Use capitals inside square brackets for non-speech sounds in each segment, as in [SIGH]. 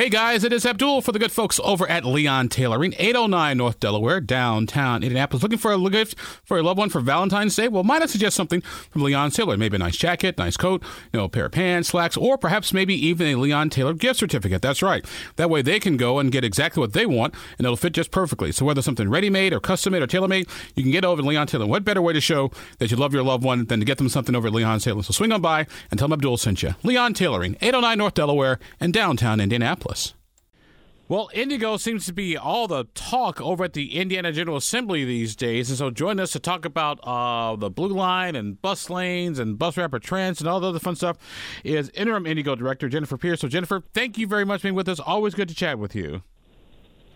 Hey guys, it is Abdul for the good folks over at Leon Tailoring, 809 North Delaware, downtown Indianapolis. Looking for a gift for a loved one for Valentine's Day? Well, might I suggest something from Leon Taylor? Maybe a nice jacket, nice coat, you know, a pair of pants, slacks, or perhaps maybe even a Leon Taylor gift certificate. That's right. That way they can go and get exactly what they want, and it'll fit just perfectly. So whether something ready-made or custom-made or tailor-made, you can get over to Leon Taylor. What better way to show that you love your loved one than to get them something over at Leon Taylor? So swing on by and tell them Abdul sent you. Leon Tailoring, 809 North Delaware, and downtown Indianapolis. Well, IndyGo seems to be all the talk over at the Indiana General Assembly these days. And so join us to talk about uh, the Blue Line and bus lanes and bus rapid trans and all the other fun stuff is interim IndyGo Director Jennifer Pyrz. So, Jennifer, thank you very much for being with us. Always good to chat with you.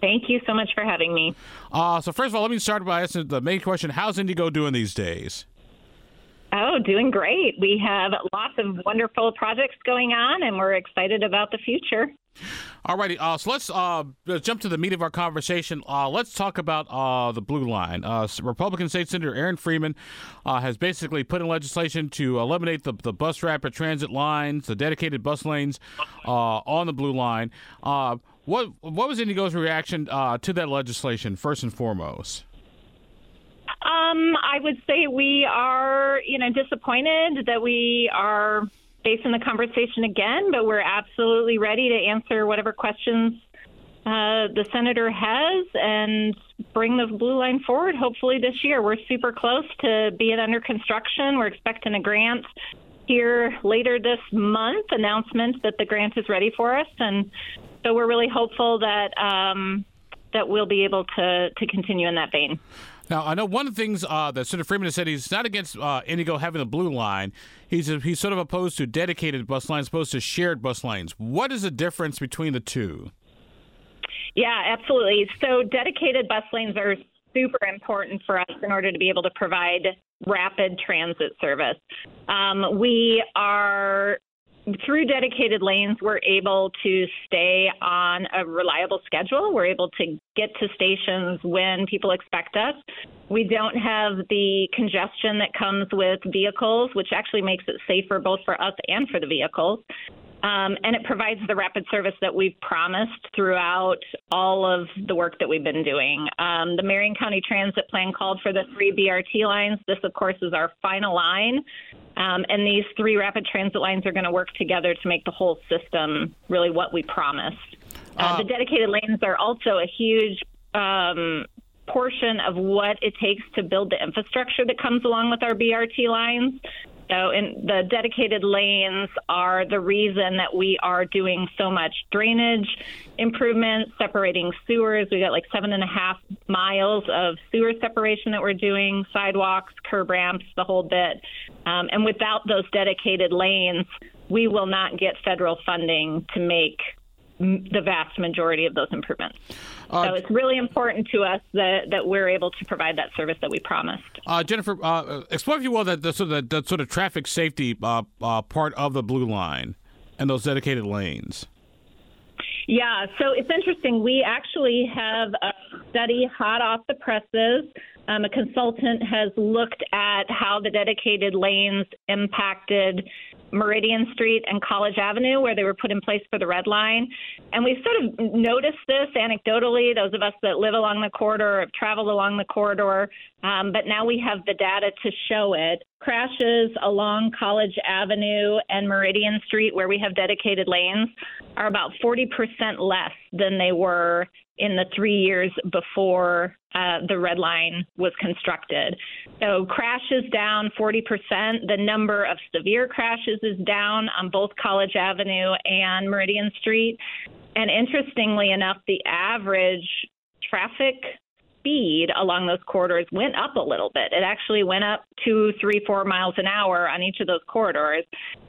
Thank you so much for having me. Uh, so, first of all, let me start by asking the main question How's IndyGo doing these days? Oh, doing great. We have lots of wonderful projects going on, and we're excited about the future. All righty, uh, so let's uh, jump to the meat of our conversation. Uh, let's talk about uh, the blue line. Uh, Republican State Senator Aaron Freeman uh, has basically put in legislation to eliminate the, the bus rapid transit lines, the dedicated bus lanes on the blue line. what what was IndyGo's reaction to that legislation, first and foremost? Um, I would say we are, you know, disappointed that we are facing the conversation again, but we're absolutely ready to answer whatever questions uh, the senator has and bring the blue line forward. Hopefully this year, we're super close to being under construction. We're expecting a grant here later this month. Announcement that the grant is ready for us, and so we're really hopeful that um, that we'll be able to to continue in that vein. Now, I know one of the things uh, that Senator Freeman has said he's not against uh, IndyGo having the blue line. He's he's sort of opposed to dedicated bus lines, opposed to shared bus lanes. What is the difference between the two? Yeah, absolutely. So, dedicated bus lanes are super important for us in order to be able to provide rapid transit service. Um, we are through dedicated lanes, we're able to stay on a reliable schedule. We're able to get to stations when people expect us. We don't have the congestion that comes with vehicles, which actually makes it safer both for us and for the vehicles. Um, and it provides the rapid service that we've promised throughout all of the work that we've been doing. Um, the Marion County Transit Plan called for the three BRT lines. This, of course, is our final line. Um, and these three rapid transit lines are going to work together to make the whole system really what we promised. Uh, uh, the dedicated lanes are also a huge um, portion of what it takes to build the infrastructure that comes along with our BRT lines. So, the dedicated lanes are the reason that we are doing so much drainage improvements, separating sewers. We got like seven and a half miles of sewer separation that we're doing, sidewalks, curb ramps, the whole bit. Um, and without those dedicated lanes, we will not get federal funding to make the vast majority of those improvements. Uh, so it's really important to us that, that we're able to provide that service that we promised. Uh, Jennifer, uh, explain, if you will, that the, sort of, that sort of traffic safety uh, uh, part of the Blue Line and those dedicated lanes. Yeah, so it's interesting. We actually have a study hot off the presses. Um, a consultant has looked at how the dedicated lanes impacted Meridian Street and College Avenue, where they were put in place for the Red Line. And we sort of noticed this anecdotally, those of us that live along the corridor, have traveled along the corridor, um, but now we have the data to show it. Crashes along College Avenue and Meridian Street, where we have dedicated lanes, are about 40% less than they were in the three years before uh, the red line was constructed. So crashes down 40%. The number of severe crashes is down on both College Avenue and Meridian Street. And interestingly enough, the average traffic speed along those corridors went up a little bit. It actually went up two, three, four miles an hour on each of those corridors,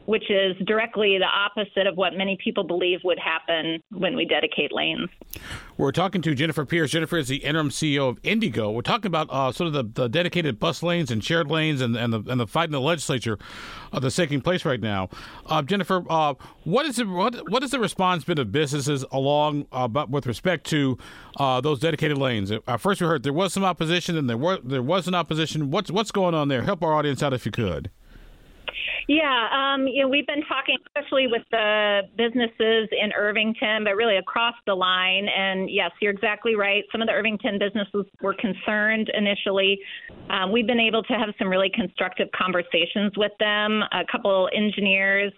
which is directly the opposite of what many people believe would happen when we dedicate lanes. We're talking to Jennifer Pyrz. Jennifer is the interim CEO of IndyGo. We're talking about uh, sort of the, the, dedicated bus lanes and shared lanes and, and the and the fight in the legislature uh, that's taking place right now. Uh, Jennifer, uh, what is the, what what is the response been of businesses along uh, but with respect to uh, those dedicated lanes? At first, we heard there was some opposition, and there were there was an opposition. What's what's going on there? Help our audience out if you could. Yeah, um, you know, we've been talking, especially with the businesses in Irvington, but really across the line. And yes, you're exactly right. Some of the Irvington businesses were concerned initially. Um, we've been able to have some really constructive conversations with them. A couple engineers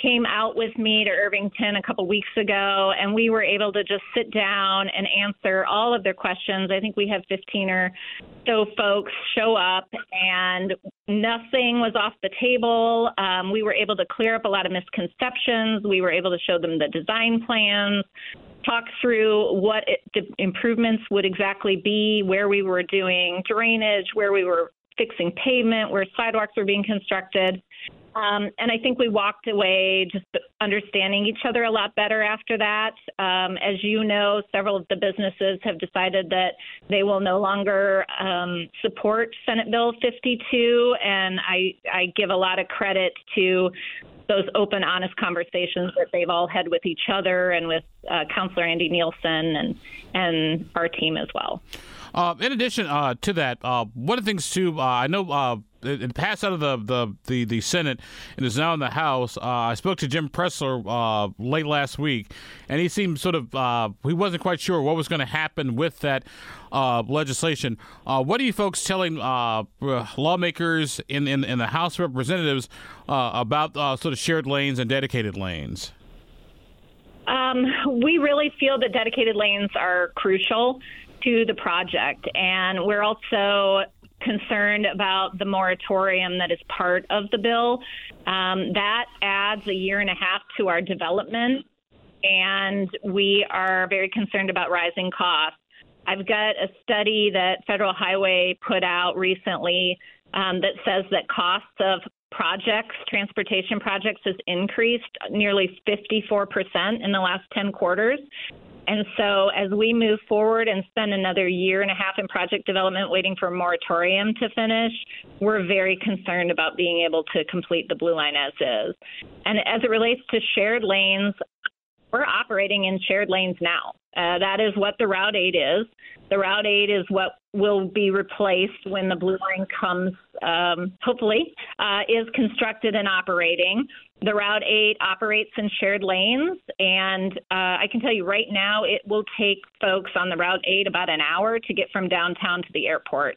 came out with me to Irvington a couple weeks ago, and we were able to just sit down and answer all of their questions. I think we had 15 or so folks show up, and nothing was off the table. Um, we were able to clear up a lot of misconceptions. We were able to show them the design plans, talk through what it, the improvements would exactly be, where we were doing drainage, where we were fixing pavement, where sidewalks were being constructed. Um, and I think we walked away just understanding each other a lot better after that. Um, as you know, several of the businesses have decided that they will no longer um, support Senate Bill 52, and I, I give a lot of credit to those open, honest conversations that they've all had with each other and with uh, Councilor Andy Nielsen and and our team as well. Uh, in addition uh, to that, uh, one of the things too, uh, I know uh, it passed out of the, the, the, the, Senate and is now in the House. Uh, I spoke to Jim Pressel uh, late last week, and he seemed sort of uh, he wasn't quite sure what was going to happen with that uh, legislation. what are you folks telling lawmakers in, in in the House of Representatives about sort of shared lanes and dedicated lanes? Um, we really feel that dedicated lanes are crucial to the project. And we're also concerned about the moratorium that is part of the bill. Um, that adds a year and a half to our development, and we are very concerned about rising costs. I've got a study that Federal Highway put out recently um, that says that costs of projects, transportation projects, has increased nearly 54% in the last 10 quarters. And so, as we move forward and spend another year and a half in project development waiting for moratorium to finish, we're very concerned about being able to complete the blue line as is. And as it relates to shared lanes, we're operating in shared lanes now. Uh, that is what the Route 8 is. The Route 8 is what will be replaced when the blue line comes, um, hopefully, uh, is constructed and operating. The Route 8 operates in shared lanes, and uh, I can tell you right now it will take folks on the Route 8 about an hour to get from downtown to the airport.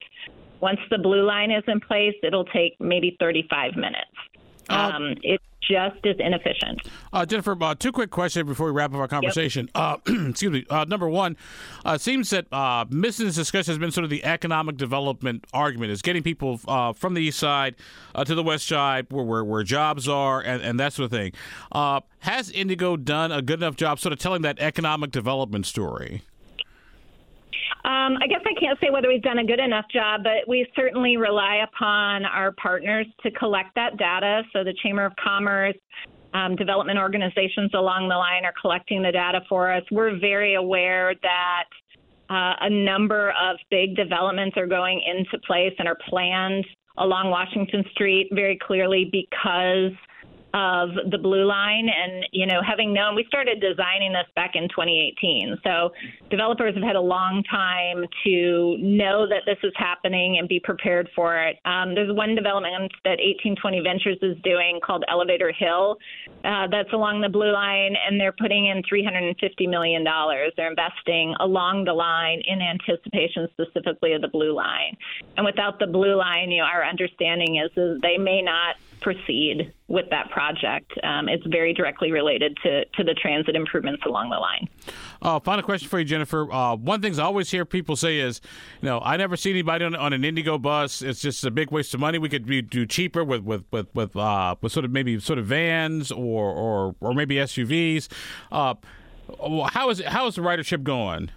Once the blue line is in place, it'll take maybe 35 minutes. Uh, um, it's just as inefficient. Uh, Jennifer, uh, two quick questions before we wrap up our conversation. Yep. Uh, [CLEARS THROAT] excuse me. Uh, number one, uh, it seems that uh, missing this discussion has been sort of the economic development argument, is getting people from the east side to the west side where, where, where jobs are and, and, that sort of thing. has IndyGo done a good enough job sort of telling that economic development story? Um, I guess I can't say whether we've done a good enough job, but we certainly rely upon our partners to collect that data. So the Chamber of Commerce, um, development organizations along the line are collecting the data for us. We're very aware that uh, a number of big developments are going into place and are planned along Washington Street very clearly because of the blue line. And you know having known we started designing this back in 2018 so developers have had a long time to know that this is happening and be prepared for it. Um, there's one development that 1820 ventures is doing called elevator hill. Uh, that's along the blue line and they're putting in 350 million dollars. They're investing along the line in anticipation specifically of the blue line. And without the blue line you know our understanding is, is they may not proceed with that project. Um, it's very directly related to, to the transit improvements along the line. Uh, final question for you, Jennifer. Uh, one thing I always hear people say is, you know, I never see anybody on, on an IndyGo bus. It's just a big waste of money. We could be, do cheaper with with with with, uh, with sort of maybe sort of vans or or, or maybe SUVs. Uh, how is how is the ridership going?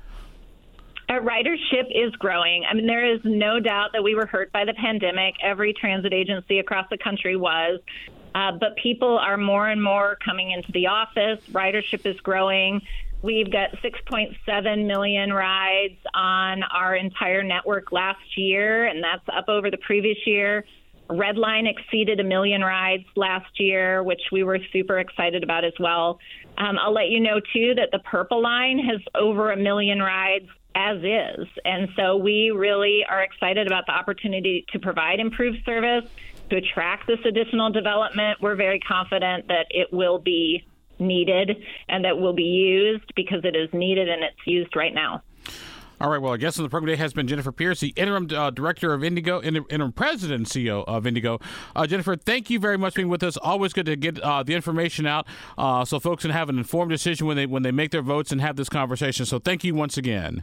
Our ridership is growing. I mean, there is no doubt that we were hurt by the pandemic. Every transit agency across the country was. Uh, but people are more and more coming into the office. Ridership is growing. We've got 6.7 million rides on our entire network last year, and that's up over the previous year. Red Line exceeded a million rides last year, which we were super excited about as well. Um, I'll let you know, too, that the Purple Line has over a million rides as is. And so we really are excited about the opportunity to provide improved service to attract this additional development. We're very confident that it will be needed and that will be used because it is needed and it's used right now. All right. Well, our guest on the program today has been Jennifer Pyrz, the interim uh, director of IndyGo, interim president and CEO of IndyGo. Uh, Jennifer, thank you very much for being with us. Always good to get uh, the information out uh, so folks can have an informed decision when they when they make their votes and have this conversation. So thank you once again.